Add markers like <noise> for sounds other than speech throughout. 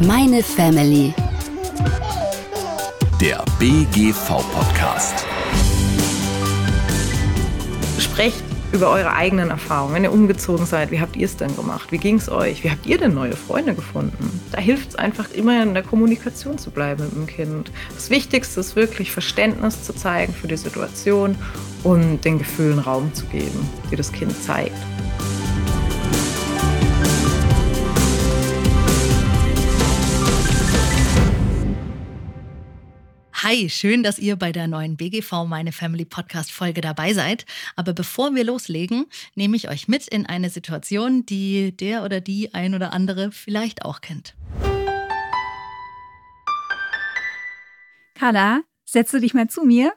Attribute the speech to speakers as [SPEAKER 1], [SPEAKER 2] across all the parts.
[SPEAKER 1] Meine Family.
[SPEAKER 2] Der BGV-Podcast.
[SPEAKER 3] Sprecht über eure eigenen Erfahrungen. Wenn ihr umgezogen seid, wie habt ihr es denn gemacht? Wie ging es euch? Wie habt ihr denn neue Freunde gefunden? Da hilft es einfach immer in der Kommunikation zu bleiben mit dem Kind. Das Wichtigste ist wirklich Verständnis zu zeigen für die Situation und den Gefühlen Raum zu geben, die das Kind zeigt.
[SPEAKER 4] Hi, schön, dass ihr bei der neuen BGV Meine Family Podcast Folge dabei seid. Aber bevor wir loslegen, nehme ich euch mit in eine Situation, die der oder die ein oder andere vielleicht auch kennt.
[SPEAKER 5] Carla, setzt du dich mal zu mir?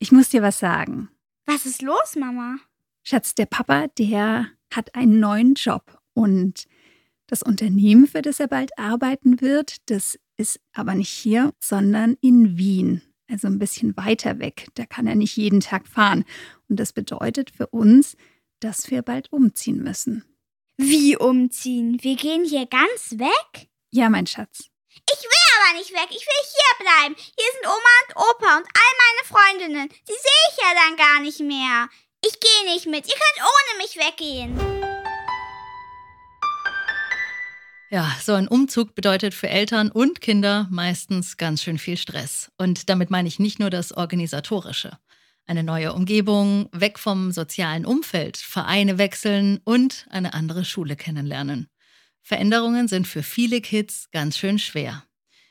[SPEAKER 5] Ich muss dir was sagen.
[SPEAKER 6] Was ist los, Mama?
[SPEAKER 5] Schatz, der Papa, der hat einen neuen Job und das Unternehmen, für das er bald arbeiten wird, das ist aber nicht hier, sondern in Wien. Also ein bisschen weiter weg. Da kann er nicht jeden Tag fahren. Und das bedeutet für uns, dass wir bald umziehen müssen.
[SPEAKER 6] Wie umziehen? Wir gehen hier ganz weg?
[SPEAKER 5] Ja, mein Schatz.
[SPEAKER 6] Ich will aber nicht weg. Ich will hier bleiben. Hier sind Oma und Opa und all meine Freundinnen. Die sehe ich ja dann gar nicht mehr. Ich gehe nicht mit. Ihr könnt ohne mich weggehen.
[SPEAKER 4] Ja, so ein Umzug bedeutet für Eltern und Kinder meistens ganz schön viel Stress. Und damit meine ich nicht nur das Organisatorische. Eine neue Umgebung, weg vom sozialen Umfeld, Vereine wechseln und eine andere Schule kennenlernen. Veränderungen sind für viele Kids ganz schön schwer.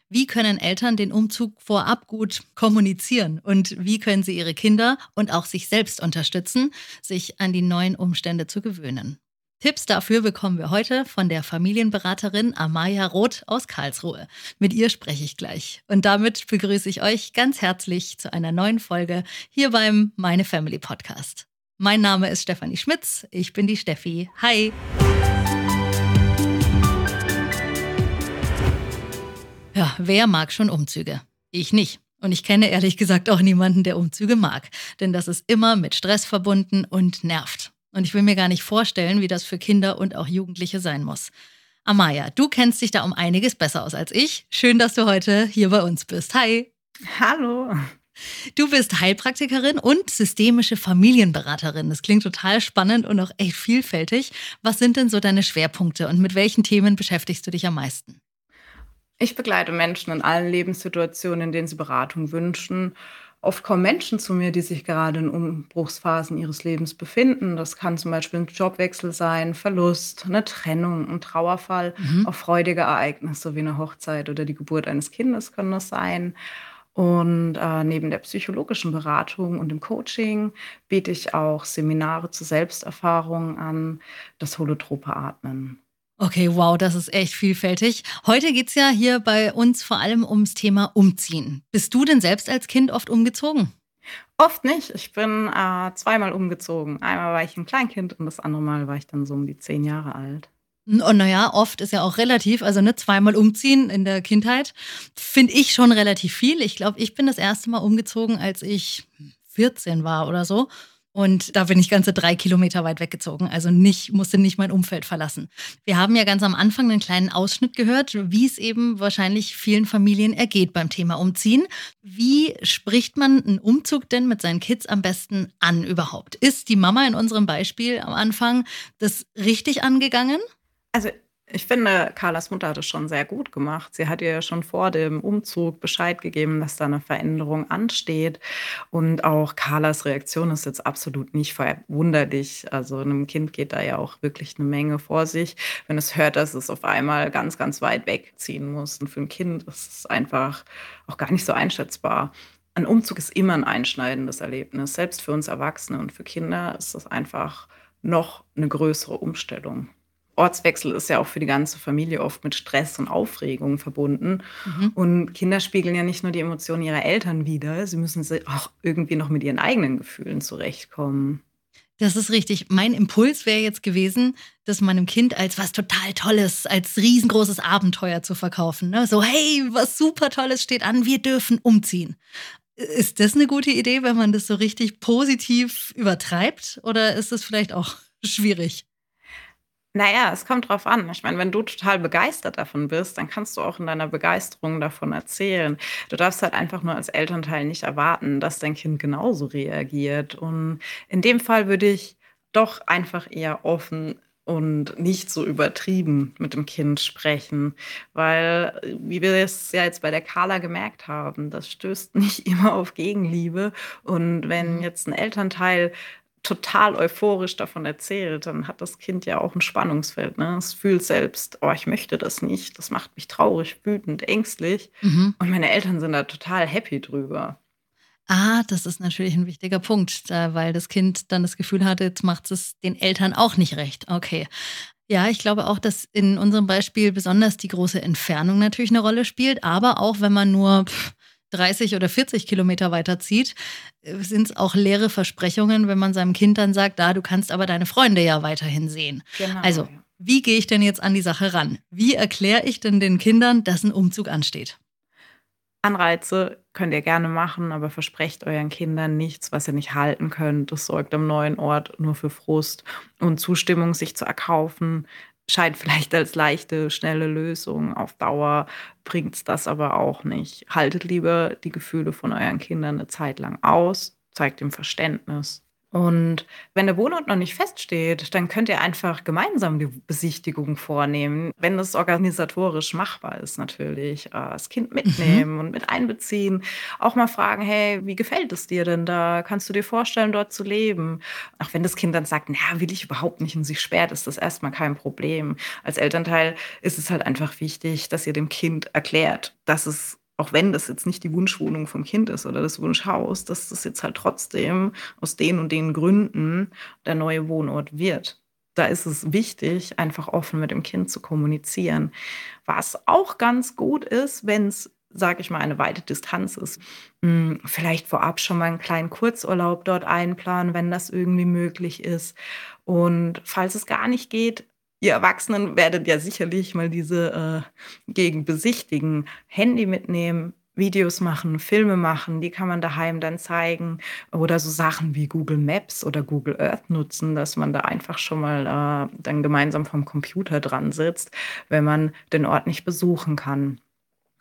[SPEAKER 4] Wie können Eltern den Umzug vorab gut kommunizieren und wie können sie ihre Kinder und auch sich selbst unterstützen, sich an die neuen Umstände zu gewöhnen? Tipps dafür bekommen wir heute von der Familienberaterin Amaya Roth aus Karlsruhe. Mit ihr spreche ich gleich. Und damit begrüße ich euch ganz herzlich zu einer neuen Folge hier beim Meine Family Podcast. Mein Name ist Stefanie Schmitz. Ich bin die Steffi. Hi. Ja, wer mag schon Umzüge? Ich nicht. Und ich kenne ehrlich gesagt auch niemanden, der Umzüge mag. Denn das ist immer mit Stress verbunden und nervt. Und ich will mir gar nicht vorstellen, wie das für Kinder und auch Jugendliche sein muss. Amaya, du kennst dich da um einiges besser aus als ich. Schön, dass du heute hier bei uns bist. Hi.
[SPEAKER 3] Hallo.
[SPEAKER 4] Du bist Heilpraktikerin und systemische Familienberaterin. Das klingt total spannend und auch echt vielfältig. Was sind denn so deine Schwerpunkte und mit welchen Themen beschäftigst du dich am meisten?
[SPEAKER 3] Ich begleite Menschen in allen Lebenssituationen, in denen sie Beratung wünschen Oft kommen Menschen zu mir, die sich gerade in Umbruchsphasen ihres Lebens befinden. Das kann zum Beispiel ein Jobwechsel sein, Verlust, eine Trennung, ein Trauerfall, mhm. auch freudige Ereignisse wie eine Hochzeit oder die Geburt eines Kindes können das sein. Und äh, neben der psychologischen Beratung und dem Coaching biete ich auch Seminare zur Selbsterfahrung an, das holotrope Atmen.
[SPEAKER 4] Okay, wow, das ist echt vielfältig. Heute geht es ja hier bei uns vor allem ums Thema Umziehen. Bist du denn selbst als Kind oft umgezogen?
[SPEAKER 3] Oft nicht. Ich bin äh, zweimal umgezogen. Einmal war ich ein Kleinkind und das andere Mal war ich dann so um die zehn Jahre alt.
[SPEAKER 4] Und naja, oft ist ja auch relativ, also ne, zweimal umziehen in der Kindheit, finde ich schon relativ viel. Ich glaube, ich bin das erste Mal umgezogen, als ich 14 war oder so. Und da bin ich ganze drei Kilometer weit weggezogen, also nicht, musste nicht mein Umfeld verlassen. Wir haben ja ganz am Anfang einen kleinen Ausschnitt gehört, wie es eben wahrscheinlich vielen Familien ergeht beim Thema Umziehen. Wie spricht man einen Umzug denn mit seinen Kids am besten an überhaupt? Ist die Mama in unserem Beispiel am Anfang das richtig angegangen?
[SPEAKER 3] Also ich finde, Carlas Mutter hat es schon sehr gut gemacht. Sie hat ihr ja schon vor dem Umzug Bescheid gegeben, dass da eine Veränderung ansteht. Und auch Carlas Reaktion ist jetzt absolut nicht verwunderlich. Also einem Kind geht da ja auch wirklich eine Menge vor sich, wenn es hört, dass es auf einmal ganz, ganz weit wegziehen muss. Und für ein Kind ist es einfach auch gar nicht so einschätzbar. Ein Umzug ist immer ein einschneidendes Erlebnis. Selbst für uns Erwachsene und für Kinder ist das einfach noch eine größere Umstellung. Ortswechsel ist ja auch für die ganze Familie oft mit Stress und Aufregung verbunden. Mhm. Und Kinder spiegeln ja nicht nur die Emotionen ihrer Eltern wider, sie müssen auch irgendwie noch mit ihren eigenen Gefühlen zurechtkommen.
[SPEAKER 4] Das ist richtig. Mein Impuls wäre jetzt gewesen, das meinem Kind als was total Tolles, als riesengroßes Abenteuer zu verkaufen. Ne? So, hey, was super Tolles steht an, wir dürfen umziehen. Ist das eine gute Idee, wenn man das so richtig positiv übertreibt? Oder ist das vielleicht auch <laughs> schwierig?
[SPEAKER 3] Naja, es kommt drauf an. Ich meine, wenn du total begeistert davon bist, dann kannst du auch in deiner Begeisterung davon erzählen. Du darfst halt einfach nur als Elternteil nicht erwarten, dass dein Kind genauso reagiert. Und in dem Fall würde ich doch einfach eher offen und nicht so übertrieben mit dem Kind sprechen, weil, wie wir es ja jetzt bei der Carla gemerkt haben, das stößt <laughs> nicht immer auf Gegenliebe. Und wenn mhm. jetzt ein Elternteil total euphorisch davon erzählt, dann hat das Kind ja auch ein Spannungsfeld. Ne? Es fühlt selbst, oh, ich möchte das nicht, das macht mich traurig, wütend, ängstlich. Mhm. Und meine Eltern sind da total happy drüber.
[SPEAKER 4] Ah, das ist natürlich ein wichtiger Punkt, weil das Kind dann das Gefühl hatte, jetzt macht es den Eltern auch nicht recht. Okay. Ja, ich glaube auch, dass in unserem Beispiel besonders die große Entfernung natürlich eine Rolle spielt, aber auch wenn man nur 30 oder 40 Kilometer weiterzieht, äh, sind es auch leere Versprechungen, wenn man seinem Kind dann sagt, da, du kannst aber deine Freunde ja weiterhin sehen. Genau. Also, wie gehe ich denn jetzt an die Sache ran? Wie erkläre ich denn den Kindern, dass ein Umzug ansteht?
[SPEAKER 3] Anreize könnt ihr gerne machen, aber versprecht euren Kindern nichts, was ihr nicht halten könnt. Das sorgt am neuen Ort nur für Frust und Zustimmung, sich zu erkaufen. Scheint vielleicht als leichte, schnelle Lösung. Auf Dauer bringt es das aber auch nicht. Haltet lieber die Gefühle von euren Kindern eine Zeit lang aus, zeigt ihm Verständnis und wenn der Wohnort noch nicht feststeht, dann könnt ihr einfach gemeinsam die Besichtigung vornehmen, wenn das organisatorisch machbar ist natürlich. Äh, das Kind mhm. mitnehmen mhm. und mit einbeziehen. Auch mal fragen, hey, wie gefällt es dir denn da? Kannst du dir vorstellen, dort zu leben? Auch wenn das Kind dann sagt, na, will ich überhaupt nicht und sich sperrt, ist das erstmal kein Problem. Als Elternteil ist es halt einfach wichtig, dass ihr dem Kind erklärt, dass es auch wenn das jetzt nicht die Wunschwohnung vom Kind ist oder das Wunschhaus, dass das jetzt halt trotzdem aus den und den Gründen der neue Wohnort wird. Da ist es wichtig, einfach offen mit dem Kind zu kommunizieren. Was auch ganz gut ist, wenn es, sage ich mal, eine weite Distanz ist. Hm, vielleicht vorab schon mal einen kleinen Kurzurlaub dort einplanen, wenn das irgendwie möglich ist. Und falls es gar nicht geht, Ihr Erwachsenen werdet ja sicherlich mal diese äh, Gegend besichtigen, Handy mitnehmen, Videos machen, Filme machen, die kann man daheim dann zeigen. Oder so Sachen wie Google Maps oder Google Earth nutzen, dass man da einfach schon mal äh, dann gemeinsam vom Computer dran sitzt, wenn man den Ort nicht besuchen kann.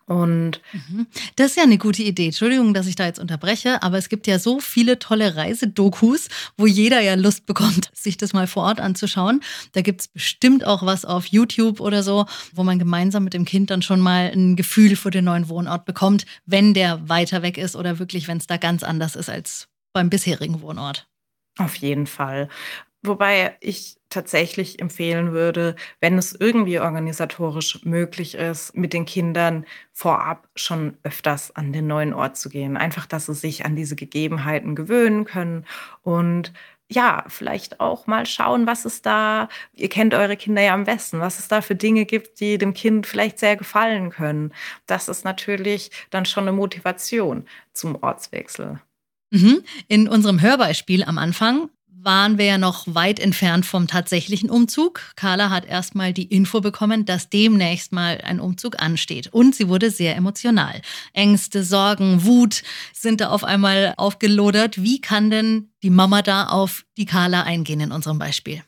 [SPEAKER 3] Und
[SPEAKER 4] mhm. das ist ja eine gute Idee. Entschuldigung, dass ich da jetzt unterbreche, aber es gibt ja so viele tolle Reisedokus, wo jeder ja Lust bekommt, <laughs> sich das mal vor Ort anzuschauen. Da gibt es bestimmt auch was auf YouTube oder so, wo man gemeinsam mit dem Kind dann schon mal ein Gefühl für den neuen Wohnort bekommt, wenn der weiter weg ist oder wirklich, wenn es da ganz anders ist als beim bisherigen Wohnort.
[SPEAKER 3] Auf jeden Fall. Wobei ich tatsächlich empfehlen würde, wenn es irgendwie organisatorisch möglich ist, mit den Kindern vorab schon öfters an den neuen Ort zu gehen. Einfach, dass sie sich an diese Gegebenheiten gewöhnen können und ja, vielleicht auch mal schauen, was es da, ihr kennt eure Kinder ja am besten, was es da für Dinge gibt, die dem Kind vielleicht sehr gefallen können. Das ist natürlich dann schon eine Motivation zum Ortswechsel.
[SPEAKER 4] Mhm. In unserem Hörbeispiel am Anfang waren wir ja noch weit entfernt vom tatsächlichen Umzug. Carla hat erstmal die Info bekommen, dass demnächst mal ein Umzug ansteht. Und sie wurde sehr emotional. Ängste, Sorgen, Wut sind da auf einmal aufgelodert. Wie kann denn die Mama da auf die Carla eingehen in unserem Beispiel?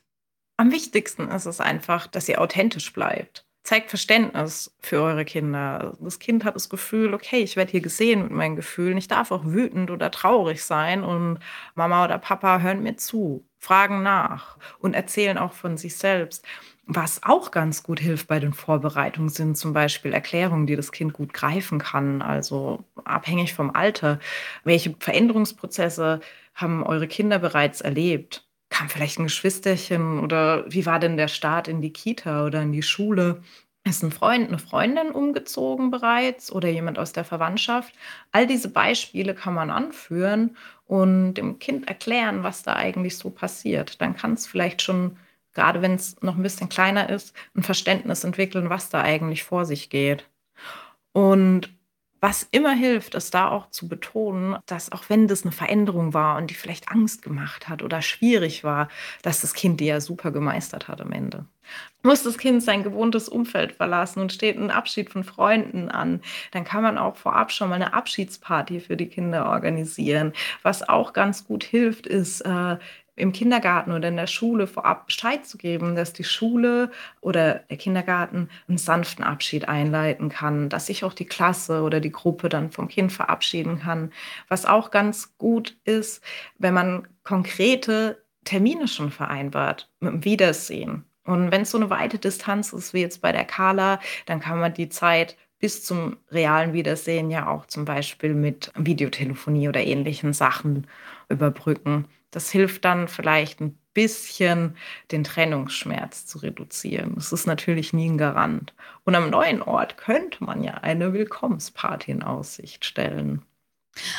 [SPEAKER 3] Am wichtigsten ist es einfach, dass sie authentisch bleibt zeigt Verständnis für eure Kinder. Das Kind hat das Gefühl, okay, ich werde hier gesehen mit meinen Gefühlen. Ich darf auch wütend oder traurig sein und Mama oder Papa hören mir zu, fragen nach und erzählen auch von sich selbst. Was auch ganz gut hilft bei den Vorbereitungen sind zum Beispiel Erklärungen, die das Kind gut greifen kann, also abhängig vom Alter. Welche Veränderungsprozesse haben eure Kinder bereits erlebt? Kam vielleicht ein Geschwisterchen oder wie war denn der Start in die Kita oder in die Schule? Ist ein Freund, eine Freundin umgezogen bereits oder jemand aus der Verwandtschaft? All diese Beispiele kann man anführen und dem Kind erklären, was da eigentlich so passiert. Dann kann es vielleicht schon, gerade wenn es noch ein bisschen kleiner ist, ein Verständnis entwickeln, was da eigentlich vor sich geht. Und was immer hilft, ist da auch zu betonen, dass auch wenn das eine Veränderung war und die vielleicht Angst gemacht hat oder schwierig war, dass das Kind die ja super gemeistert hat am Ende. Muss das Kind sein gewohntes Umfeld verlassen und steht ein Abschied von Freunden an, dann kann man auch vorab schon mal eine Abschiedsparty für die Kinder organisieren. Was auch ganz gut hilft, ist, äh, im Kindergarten oder in der Schule vorab Bescheid zu geben, dass die Schule oder der Kindergarten einen sanften Abschied einleiten kann, dass sich auch die Klasse oder die Gruppe dann vom Kind verabschieden kann. Was auch ganz gut ist, wenn man konkrete Termine schon vereinbart mit dem Wiedersehen. Und wenn es so eine weite Distanz ist, wie jetzt bei der Carla, dann kann man die Zeit bis zum realen Wiedersehen ja auch zum Beispiel mit Videotelefonie oder ähnlichen Sachen überbrücken. Das hilft dann vielleicht ein bisschen den Trennungsschmerz zu reduzieren. Das ist natürlich nie ein Garant. Und am neuen Ort könnte man ja eine Willkommensparty in Aussicht stellen.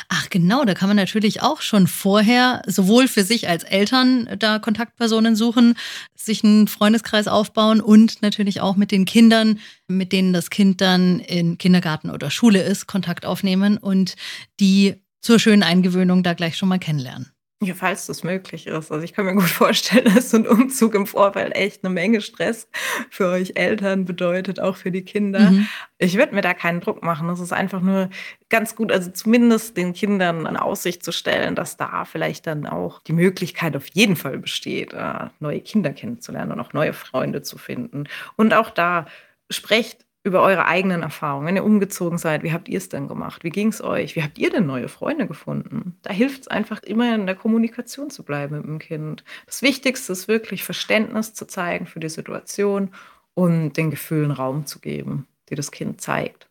[SPEAKER 4] Ach genau, da kann man natürlich auch schon vorher sowohl für sich als Eltern da Kontaktpersonen suchen, sich einen Freundeskreis aufbauen und natürlich auch mit den Kindern, mit denen das Kind dann in Kindergarten oder Schule ist, Kontakt aufnehmen und die zur schönen Eingewöhnung da gleich schon mal kennenlernen.
[SPEAKER 3] Ja, falls das möglich ist. Also ich kann mir gut vorstellen, <laughs> dass so ein Umzug im Vorfeld echt eine Menge Stress für euch Eltern bedeutet, auch für die Kinder. Mhm. Ich würde mir da keinen Druck machen. Es ist einfach nur ganz gut, also zumindest den Kindern in Aussicht zu stellen, dass da vielleicht dann auch die Möglichkeit auf jeden Fall besteht, äh, neue Kinder kennenzulernen und auch neue Freunde zu finden. Und auch da sprecht über eure eigenen Erfahrungen, wenn ihr umgezogen seid. Wie habt ihr es denn gemacht? Wie ging es euch? Wie habt ihr denn neue Freunde gefunden? Da hilft es einfach immer in der Kommunikation zu bleiben mit dem Kind. Das Wichtigste ist wirklich Verständnis zu zeigen für die Situation und den Gefühlen Raum zu geben, die das Kind zeigt.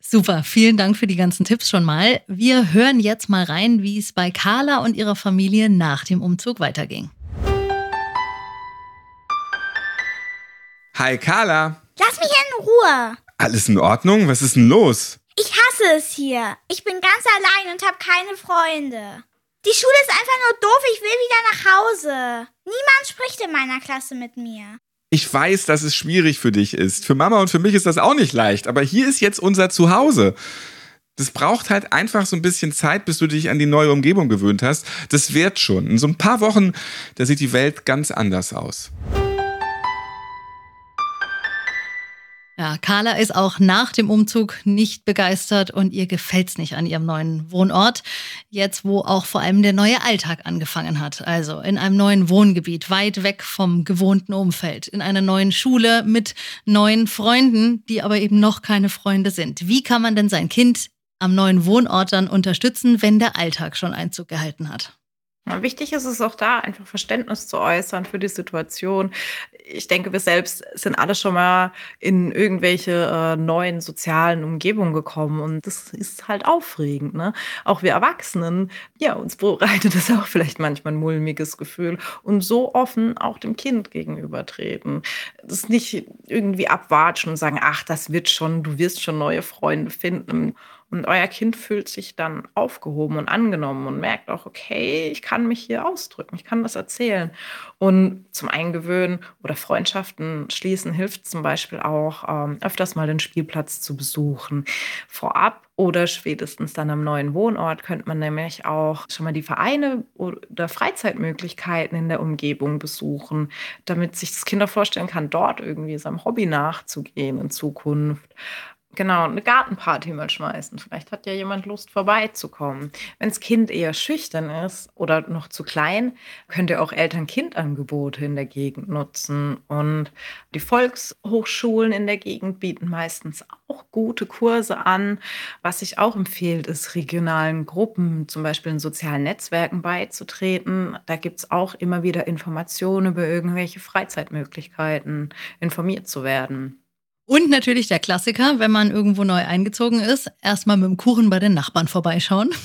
[SPEAKER 4] Super, vielen Dank für die ganzen Tipps schon mal. Wir hören jetzt mal rein, wie es bei Carla und ihrer Familie nach dem Umzug weiterging.
[SPEAKER 1] Hi Carla.
[SPEAKER 6] Lass mich Ruhe.
[SPEAKER 1] Alles in Ordnung? Was ist denn los?
[SPEAKER 6] Ich hasse es hier. Ich bin ganz allein und habe keine Freunde. Die Schule ist einfach nur doof. Ich will wieder nach Hause. Niemand spricht in meiner Klasse mit mir.
[SPEAKER 1] Ich weiß, dass es schwierig für dich ist. Für Mama und für mich ist das auch nicht leicht. Aber hier ist jetzt unser Zuhause. Das braucht halt einfach so ein bisschen Zeit, bis du dich an die neue Umgebung gewöhnt hast. Das wird schon. In so ein paar Wochen, da sieht die Welt ganz anders aus.
[SPEAKER 4] Ja, Carla ist auch nach dem Umzug nicht begeistert und ihr gefällt's nicht an ihrem neuen Wohnort. Jetzt, wo auch vor allem der neue Alltag angefangen hat. Also in einem neuen Wohngebiet, weit weg vom gewohnten Umfeld, in einer neuen Schule mit neuen Freunden, die aber eben noch keine Freunde sind. Wie kann man denn sein Kind am neuen Wohnort dann unterstützen, wenn der Alltag schon Einzug gehalten hat?
[SPEAKER 3] Wichtig ist es auch da, einfach Verständnis zu äußern für die Situation. Ich denke, wir selbst sind alle schon mal in irgendwelche äh, neuen sozialen Umgebungen gekommen und das ist halt aufregend. Ne? Auch wir Erwachsenen, ja, uns bereitet das auch vielleicht manchmal ein mulmiges Gefühl und so offen auch dem Kind gegenübertreten. Das nicht irgendwie abwatschen und sagen, ach, das wird schon, du wirst schon neue Freunde finden. Und euer Kind fühlt sich dann aufgehoben und angenommen und merkt auch, okay, ich kann mich hier ausdrücken, ich kann das erzählen. Und zum Eingewöhnen oder Freundschaften schließen hilft zum Beispiel auch, ähm, öfters mal den Spielplatz zu besuchen. Vorab oder spätestens dann am neuen Wohnort könnte man nämlich auch schon mal die Vereine oder Freizeitmöglichkeiten in der Umgebung besuchen, damit sich das Kind auch vorstellen kann, dort irgendwie seinem Hobby nachzugehen in Zukunft. Genau, eine Gartenparty mal schmeißen. Vielleicht hat ja jemand Lust, vorbeizukommen. Wenn das Kind eher schüchtern ist oder noch zu klein, könnt ihr auch Eltern-Kind-Angebote in der Gegend nutzen. Und die Volkshochschulen in der Gegend bieten meistens auch gute Kurse an. Was sich auch empfiehlt, ist regionalen Gruppen, zum Beispiel in sozialen Netzwerken beizutreten. Da gibt es auch immer wieder Informationen über irgendwelche Freizeitmöglichkeiten, informiert zu werden.
[SPEAKER 4] Und natürlich der Klassiker, wenn man irgendwo neu eingezogen ist, erstmal mit dem Kuchen bei den Nachbarn vorbeischauen. <laughs>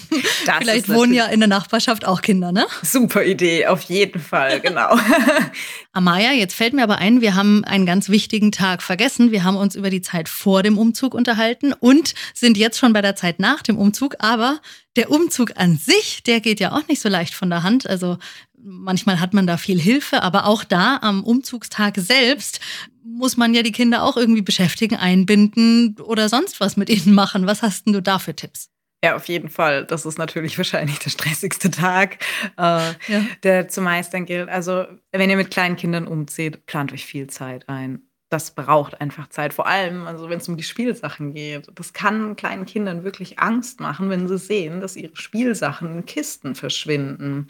[SPEAKER 4] Das Vielleicht wohnen ja in der Nachbarschaft auch Kinder, ne?
[SPEAKER 3] Super Idee, auf jeden Fall, <laughs> genau. <laughs>
[SPEAKER 4] Amaya, jetzt fällt mir aber ein, wir haben einen ganz wichtigen Tag vergessen. Wir haben uns über die Zeit vor dem Umzug unterhalten und sind jetzt schon bei der Zeit nach dem Umzug. Aber der Umzug an sich, der geht ja auch nicht so leicht von der Hand. Also manchmal hat man da viel Hilfe, aber auch da am Umzugstag selbst muss man ja die Kinder auch irgendwie beschäftigen, einbinden oder sonst was mit ihnen machen. Was hast denn du da für Tipps?
[SPEAKER 3] Ja, auf jeden Fall. Das ist natürlich <laughs> wahrscheinlich der stressigste Tag, äh, ja. der zu meistern gilt. Also, wenn ihr mit kleinen Kindern umzieht, plant euch viel Zeit ein. Das braucht einfach Zeit. Vor allem, also wenn es um die Spielsachen geht. Das kann kleinen Kindern wirklich Angst machen, wenn sie sehen, dass ihre Spielsachen in Kisten verschwinden.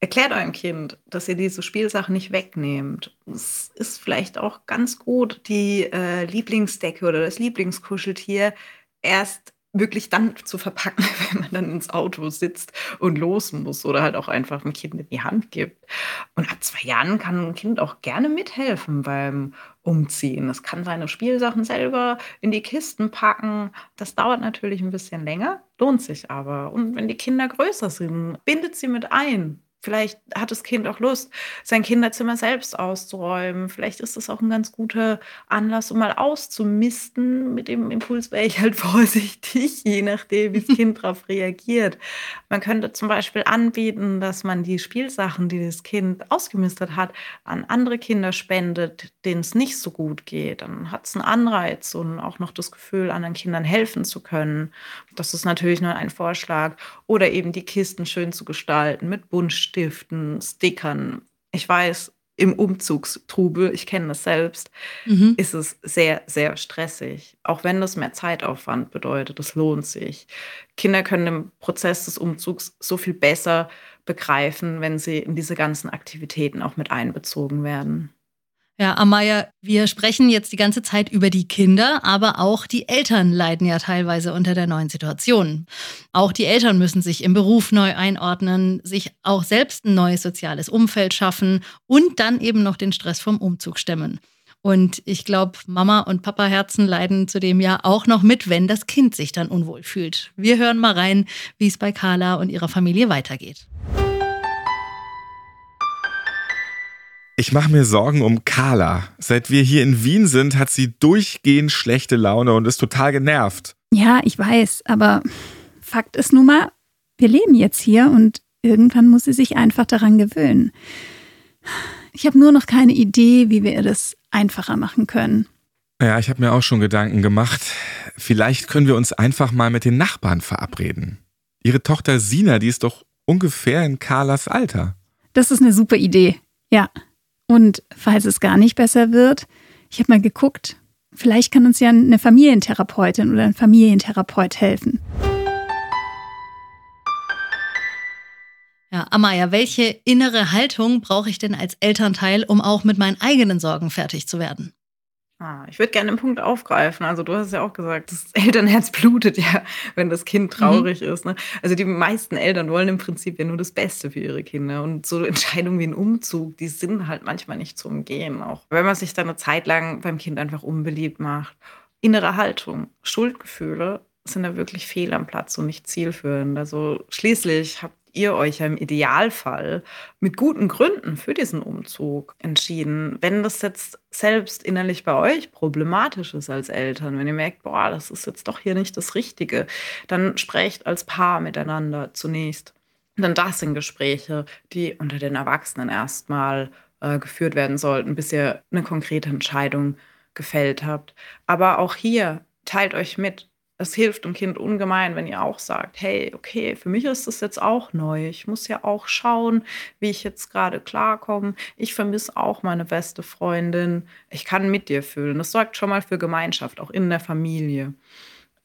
[SPEAKER 3] Erklärt eurem Kind, dass ihr diese Spielsachen nicht wegnehmt. Es ist vielleicht auch ganz gut, die äh, Lieblingsdecke oder das Lieblingskuscheltier erst wirklich dann zu verpacken, <laughs> wenn man dann ins Auto sitzt und los muss oder halt auch einfach ein Kind in die Hand gibt. Und ab zwei Jahren kann ein Kind auch gerne mithelfen beim Umziehen. Es kann seine Spielsachen selber in die Kisten packen. Das dauert natürlich ein bisschen länger, lohnt sich aber. Und wenn die Kinder größer sind, bindet sie mit ein. Vielleicht hat das Kind auch Lust, sein Kinderzimmer selbst auszuräumen. Vielleicht ist das auch ein ganz guter Anlass, um mal auszumisten. Mit dem Impuls wäre ich halt <laughs> vorsichtig, je nachdem, wie das Kind darauf reagiert. Man könnte zum Beispiel anbieten, dass man die Spielsachen, die das Kind ausgemistet hat, an andere Kinder spendet, denen es nicht so gut geht. Dann hat es einen Anreiz und auch noch das Gefühl, anderen Kindern helfen zu können. Das ist natürlich nur ein Vorschlag. Oder eben die Kisten schön zu gestalten mit Buntstift Stiften, Stickern. Ich weiß, im Umzugstrubel, ich kenne das selbst, mhm. ist es sehr, sehr stressig. Auch wenn das mehr Zeitaufwand bedeutet, es lohnt sich. Kinder können im Prozess des Umzugs so viel besser begreifen, wenn sie in diese ganzen Aktivitäten auch mit einbezogen werden.
[SPEAKER 4] Ja, Amaya, wir sprechen jetzt die ganze Zeit über die Kinder, aber auch die Eltern leiden ja teilweise unter der neuen Situation. Auch die Eltern müssen sich im Beruf neu einordnen, sich auch selbst ein neues soziales Umfeld schaffen und dann eben noch den Stress vom Umzug stemmen. Und ich glaube, Mama und Papa Herzen leiden zudem ja auch noch mit, wenn das Kind sich dann unwohl fühlt. Wir hören mal rein, wie es bei Carla und ihrer Familie weitergeht.
[SPEAKER 1] Ich mache mir Sorgen um Carla. Seit wir hier in Wien sind, hat sie durchgehend schlechte Laune und ist total genervt.
[SPEAKER 5] Ja, ich weiß, aber Fakt ist nun mal, wir leben jetzt hier und irgendwann muss sie sich einfach daran gewöhnen. Ich habe nur noch keine Idee, wie wir ihr das einfacher machen können.
[SPEAKER 1] Ja, ich habe mir auch schon Gedanken gemacht. Vielleicht können wir uns einfach mal mit den Nachbarn verabreden. Ihre Tochter Sina, die ist doch ungefähr in Carlas Alter.
[SPEAKER 5] Das ist eine super Idee. Ja, und falls es gar nicht besser wird, ich habe mal geguckt, vielleicht kann uns ja eine Familientherapeutin oder ein Familientherapeut helfen.
[SPEAKER 4] Ja, Amaya, welche innere Haltung brauche ich denn als Elternteil, um auch mit meinen eigenen Sorgen fertig zu werden?
[SPEAKER 3] Ah, ich würde gerne den Punkt aufgreifen. Also du hast ja auch gesagt, das <laughs> Elternherz blutet ja, wenn das Kind mhm. traurig mhm. ist. Ne? Also die meisten Eltern wollen im Prinzip ja nur das Beste für ihre Kinder. Und so <laughs> Entscheidungen wie ein Umzug, die sind halt manchmal nicht zu umgehen. Auch wenn man sich dann eine Zeit lang beim Kind einfach unbeliebt macht. Innere Haltung, Schuldgefühle sind da wirklich fehl am Platz und nicht zielführend. Also schließlich habt ihr euch ja im Idealfall mit guten Gründen für diesen Umzug entschieden. Wenn das jetzt selbst innerlich bei euch problematisch ist als Eltern, wenn ihr merkt, boah, das ist jetzt doch hier nicht das Richtige, dann sprecht als Paar miteinander zunächst. Denn das sind Gespräche, die unter den Erwachsenen erstmal äh, geführt werden sollten, bis ihr eine konkrete Entscheidung gefällt habt. Aber auch hier teilt euch mit, es hilft dem Kind ungemein, wenn ihr auch sagt, hey, okay, für mich ist das jetzt auch neu. Ich muss ja auch schauen, wie ich jetzt gerade klarkomme. Ich vermisse auch meine beste Freundin. Ich kann mit dir fühlen. Das sorgt schon mal für Gemeinschaft, auch in der Familie.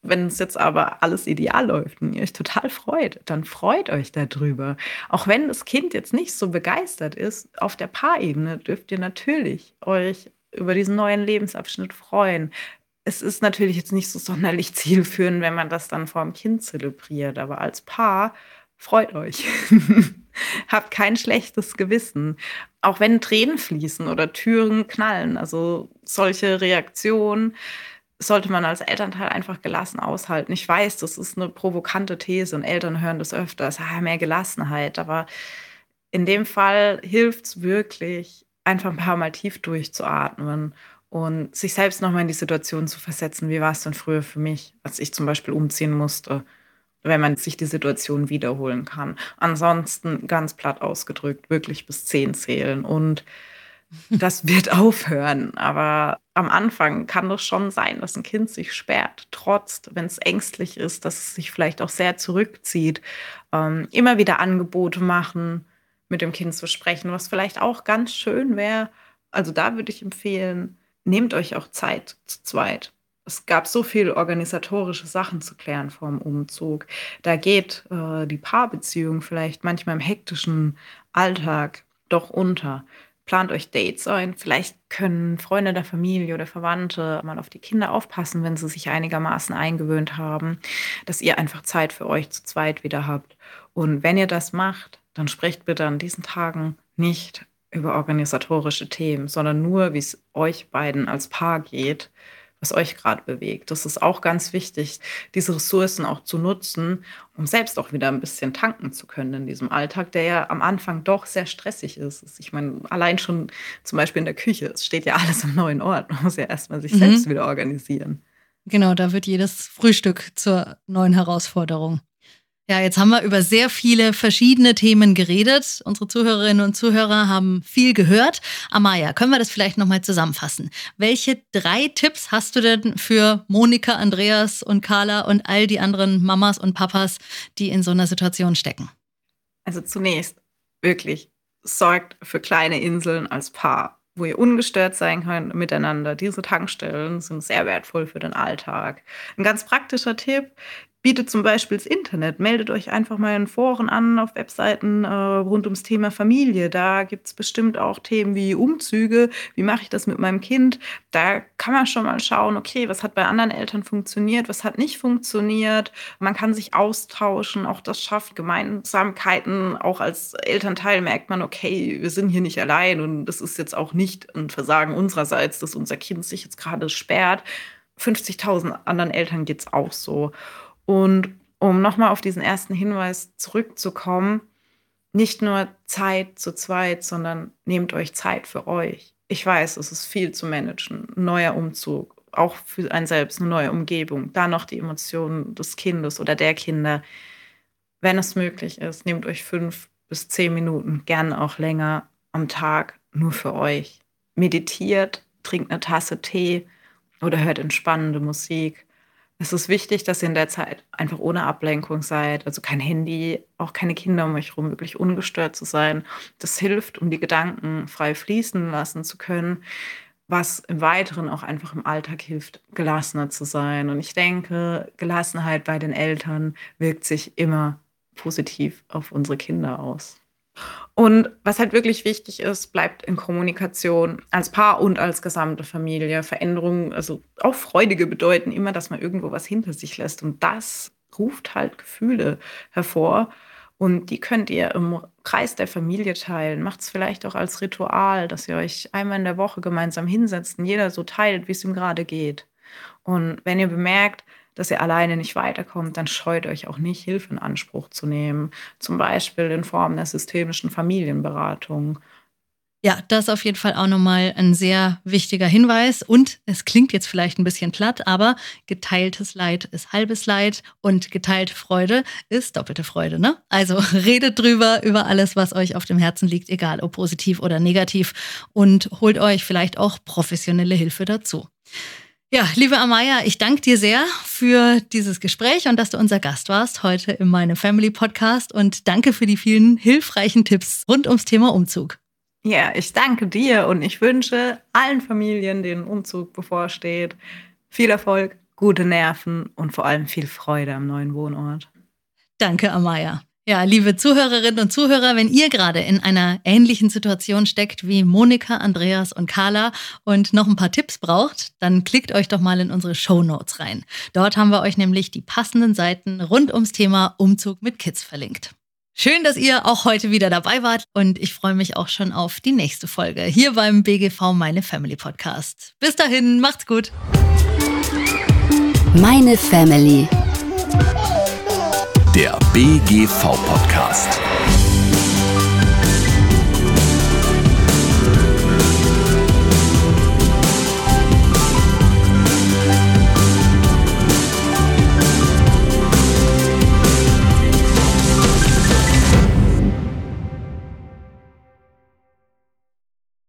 [SPEAKER 3] Wenn es jetzt aber alles ideal läuft und ihr euch total freut, dann freut euch darüber. Auch wenn das Kind jetzt nicht so begeistert ist, auf der Paarebene dürft ihr natürlich euch über diesen neuen Lebensabschnitt freuen es ist natürlich jetzt nicht so sonderlich <laughs> zielführend, wenn man das dann vor dem Kind zelebriert, aber als Paar freut euch. <laughs> Habt kein schlechtes Gewissen. Auch wenn Tränen fließen oder Türen knallen. Also solche Reaktionen sollte man als Elternteil einfach gelassen aushalten. Ich weiß, das ist eine provokante These und Eltern hören das öfters. Ah, mehr Gelassenheit. Aber in dem Fall hilft es wirklich, einfach ein paar Mal tief durchzuatmen und sich selbst nochmal in die Situation zu versetzen, wie war es denn früher für mich, als ich zum Beispiel umziehen musste, wenn man sich die Situation wiederholen kann. Ansonsten ganz platt ausgedrückt, wirklich bis zehn zählen und <laughs> das wird aufhören. Aber am Anfang kann es schon sein, dass ein Kind sich sperrt, trotzt, wenn es ängstlich ist, dass es sich vielleicht auch sehr zurückzieht. Ähm, immer wieder Angebote machen, mit dem Kind zu sprechen, was vielleicht auch ganz schön wäre. Also da würde ich empfehlen, nehmt euch auch Zeit zu zweit. es gab so viele organisatorische Sachen zu klären vor dem Umzug. Da geht äh, die Paarbeziehung vielleicht manchmal im hektischen Alltag doch unter. Plant euch Dates ein. Vielleicht können Freunde der Familie oder Verwandte mal auf die Kinder aufpassen, wenn sie sich einigermaßen eingewöhnt haben, dass ihr einfach Zeit für euch zu zweit wieder habt. Und wenn ihr das macht, dann sprecht bitte an diesen Tagen nicht über organisatorische Themen, sondern nur, wie es euch beiden als Paar geht was euch gerade bewegt. Das ist auch ganz wichtig, diese Ressourcen auch zu nutzen, um selbst auch wieder ein bisschen tanken zu können in diesem Alltag, der ja am Anfang doch sehr stressig ist. Ich meine, allein schon zum Beispiel in der Küche, es steht ja <laughs> alles am neuen Ort. Man muss ja erstmal sich mhm. selbst wieder organisieren.
[SPEAKER 4] Genau, da wird jedes Frühstück zur neuen Herausforderung. Ja, jetzt haben wir über sehr viele verschiedene Themen geredet. Unsere Zuhörerinnen und Zuhörer haben viel gehört. Amaya, können wir das vielleicht nochmal zusammenfassen? Welche drei Tipps hast du denn für Monika, Andreas und Carla und all die anderen Mamas und Papas, die in so einer Situation stecken?
[SPEAKER 3] Also zunächst wirklich sorgt für kleine Inseln als Paar, wo ihr ungestört sein könnt miteinander. Diese Tankstellen sind sehr wertvoll für den Alltag. Ein ganz praktischer Tipp, bietet zum Beispiel das Internet. Meldet euch einfach mal in Foren an, auf Webseiten äh, rund ums Thema Familie. Da gibt es bestimmt auch Themen wie Umzüge. Wie mache ich das mit meinem Kind? Da kann man schon mal schauen, okay, was hat bei anderen Eltern funktioniert, was hat nicht funktioniert. Man kann sich austauschen. Auch das schafft Gemeinsamkeiten. Auch als Elternteil merkt man, okay, wir sind hier nicht allein und das ist jetzt auch nicht ein Versagen unsererseits, dass unser Kind sich jetzt gerade sperrt. 50.000 anderen Eltern geht es auch so. Und um nochmal auf diesen ersten Hinweis zurückzukommen, nicht nur Zeit zu zweit, sondern nehmt euch Zeit für euch. Ich weiß, es ist viel zu managen. Ein neuer Umzug, auch für einen selbst eine neue Umgebung. Da noch die Emotionen des Kindes oder der Kinder. Wenn es möglich ist, nehmt euch fünf bis zehn Minuten, gerne auch länger am Tag nur für euch. Meditiert, trinkt eine Tasse Tee oder hört entspannende Musik. Es ist wichtig, dass ihr in der Zeit einfach ohne Ablenkung seid, also kein Handy, auch keine Kinder um euch herum, wirklich ungestört zu sein. Das hilft, um die Gedanken frei fließen lassen zu können, was im Weiteren auch einfach im Alltag hilft, gelassener zu sein. Und ich denke, Gelassenheit bei den Eltern wirkt sich immer positiv auf unsere Kinder aus. Und was halt wirklich wichtig ist, bleibt in Kommunikation als Paar und als gesamte Familie. Veränderungen, also auch freudige bedeuten immer, dass man irgendwo was hinter sich lässt. Und das ruft halt Gefühle hervor. Und die könnt ihr im Kreis der Familie teilen. Macht es vielleicht auch als Ritual, dass ihr euch einmal in der Woche gemeinsam hinsetzt und jeder so teilt, wie es ihm gerade geht. Und wenn ihr bemerkt, dass ihr alleine nicht weiterkommt, dann scheut euch auch nicht, Hilfe in Anspruch zu nehmen. Zum Beispiel in Form der systemischen Familienberatung.
[SPEAKER 4] Ja, das ist auf jeden Fall auch nochmal ein sehr wichtiger Hinweis. Und es klingt jetzt vielleicht ein bisschen platt, aber geteiltes Leid ist halbes Leid und geteilte Freude ist doppelte Freude. Ne? Also <laughs> redet drüber, über alles, was euch auf dem Herzen liegt, egal ob positiv oder negativ. Und holt euch vielleicht auch professionelle Hilfe dazu. Ja, liebe Amaya, ich danke dir sehr für dieses Gespräch und dass du unser Gast warst heute in meinem Family Podcast und danke für die vielen hilfreichen Tipps rund ums Thema Umzug.
[SPEAKER 3] Ja, ich danke dir und ich wünsche allen Familien, denen Umzug bevorsteht, viel Erfolg, gute Nerven und vor allem viel Freude am neuen Wohnort.
[SPEAKER 4] Danke, Amaya. Ja, liebe Zuhörerinnen und Zuhörer, wenn ihr gerade in einer ähnlichen Situation steckt wie Monika, Andreas und Carla und noch ein paar Tipps braucht, dann klickt euch doch mal in unsere Show Notes rein. Dort haben wir euch nämlich die passenden Seiten rund ums Thema Umzug mit Kids verlinkt. Schön, dass ihr auch heute wieder dabei wart und ich freue mich auch schon auf die nächste Folge hier beim BGV Meine Family Podcast. Bis dahin, macht's gut.
[SPEAKER 2] Meine Family der BGV-Podcast.